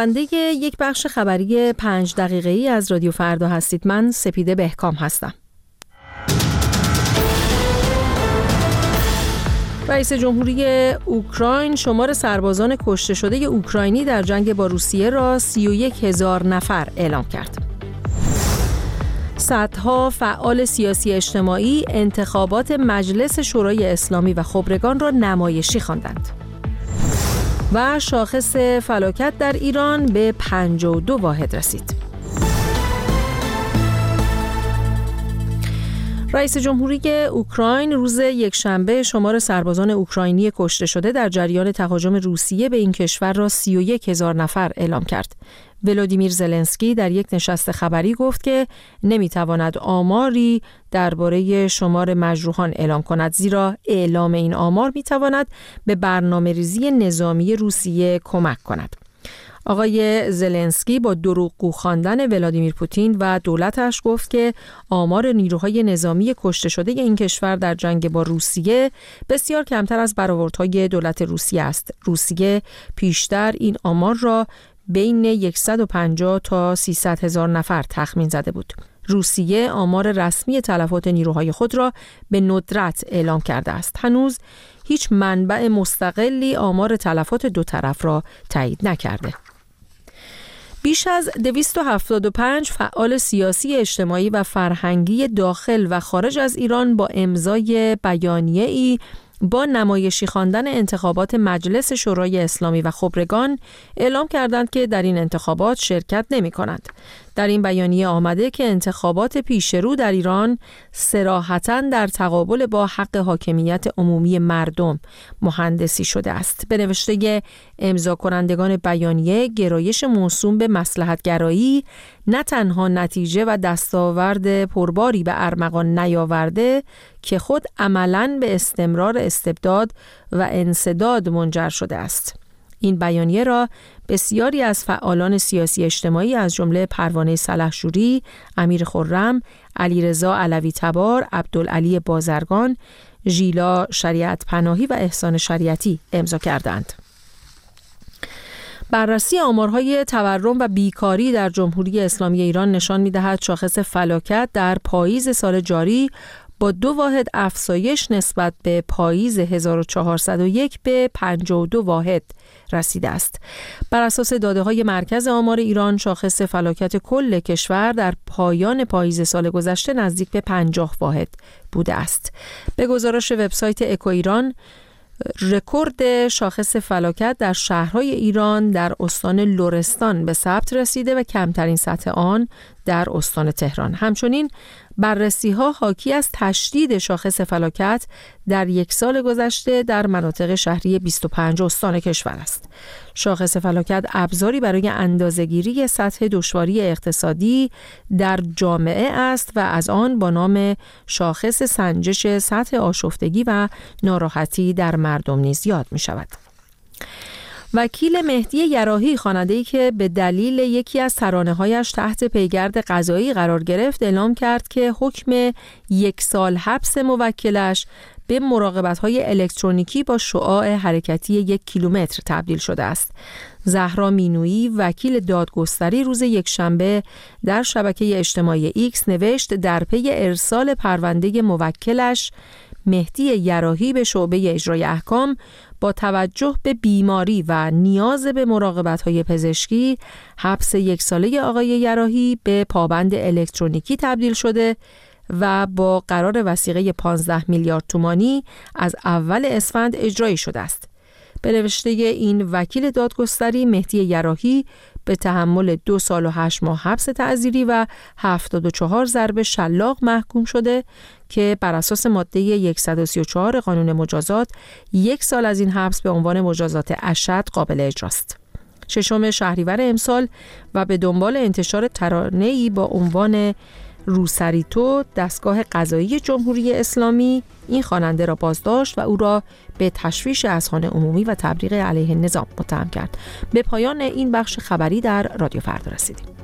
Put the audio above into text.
بنده یک بخش خبری پنج دقیقه ای از رادیو فردا هستید من سپیده بهکام هستم رئیس جمهوری اوکراین شمار سربازان کشته شده اوکراینی در جنگ با روسیه را 31 هزار نفر اعلام کرد. صدها فعال سیاسی اجتماعی انتخابات مجلس شورای اسلامی و خبرگان را نمایشی خواندند. و شاخص فلاکت در ایران به 52 واحد رسید. رئیس جمهوری اوکراین روز یکشنبه شمار سربازان اوکراینی کشته شده در جریان تهاجم روسیه به این کشور را 31 هزار نفر اعلام کرد. ولودیمیر زلنسکی در یک نشست خبری گفت که نمی‌تواند آماری درباره شمار مجروحان اعلام کند زیرا اعلام این آمار می‌تواند به برنامه ریزی نظامی روسیه کمک کند. آقای زلنسکی با دروغگو خواندن ولادیمیر پوتین و دولتش گفت که آمار نیروهای نظامی کشته شده این کشور در جنگ با روسیه بسیار کمتر از برآوردهای دولت روسیه است. روسیه پیشتر این آمار را بین 150 تا 300 هزار نفر تخمین زده بود. روسیه آمار رسمی تلفات نیروهای خود را به ندرت اعلام کرده است. هنوز هیچ منبع مستقلی آمار تلفات دو طرف را تایید نکرده. بیش از 275 فعال سیاسی اجتماعی و فرهنگی داخل و خارج از ایران با امضای بیانیه ای با نمایشی خواندن انتخابات مجلس شورای اسلامی و خبرگان اعلام کردند که در این انتخابات شرکت نمی کنند. در این بیانیه آمده که انتخابات پیشرو در ایران سراحتا در تقابل با حق حاکمیت عمومی مردم مهندسی شده است. به نوشته امضا کنندگان بیانیه گرایش موسوم به مسلحتگرایی نه تنها نتیجه و دستاورد پرباری به ارمغان نیاورده که خود عملا به استمرار استبداد و انصداد منجر شده است. این بیانیه را بسیاری از فعالان سیاسی اجتماعی از جمله پروانه سلحشوری، امیر خرم، علیرضا علوی تبار، عبدالعلی بازرگان، ژیلا شریعت پناهی و احسان شریعتی امضا کردند. بررسی آمارهای تورم و بیکاری در جمهوری اسلامی ایران نشان می‌دهد شاخص فلاکت در پاییز سال جاری با دو واحد افزایش نسبت به پاییز 1401 به 52 واحد رسیده است. بر اساس داده های مرکز آمار ایران شاخص فلاکت کل کشور در پایان پاییز سال گذشته نزدیک به 50 واحد بوده است. به گزارش وبسایت اکو ایران رکورد شاخص فلاکت در شهرهای ایران در استان لرستان به ثبت رسیده و کمترین سطح آن در استان تهران همچنین بررسی ها حاکی از تشدید شاخص فلاکت در یک سال گذشته در مناطق شهری 25 استان کشور است. شاخص فلاکت ابزاری برای اندازهگیری سطح دشواری اقتصادی در جامعه است و از آن با نام شاخص سنجش سطح آشفتگی و ناراحتی در مردم نیز یاد می شود. وکیل مهدی یراهی ای که به دلیل یکی از هایش تحت پیگرد قضایی قرار گرفت اعلام کرد که حکم یک سال حبس موکلش به مراقبت های الکترونیکی با شعاع حرکتی یک کیلومتر تبدیل شده است. زهرا مینویی وکیل دادگستری روز یکشنبه در شبکه اجتماعی ایکس نوشت در پی ارسال پرونده موکلش مهدی یراهی به شعبه اجرای احکام با توجه به بیماری و نیاز به مراقبت های پزشکی حبس یک ساله آقای یراهی به پابند الکترونیکی تبدیل شده و با قرار وسیقه 15 میلیارد تومانی از اول اسفند اجرایی شده است. به نوشته این وکیل دادگستری مهدی یراهی به تحمل دو سال و هشت ماه حبس تعذیری و 74 ضرب شلاق محکوم شده که بر اساس ماده 134 قانون مجازات یک سال از این حبس به عنوان مجازات اشد قابل اجراست. ششم شهریور امسال و به دنبال انتشار ترانه‌ای با عنوان روسریتو دستگاه قضایی جمهوری اسلامی این خواننده را بازداشت و او را به تشویش اذهان عمومی و تبلیغ علیه نظام متهم کرد. به پایان این بخش خبری در رادیو فردا رسیدیم.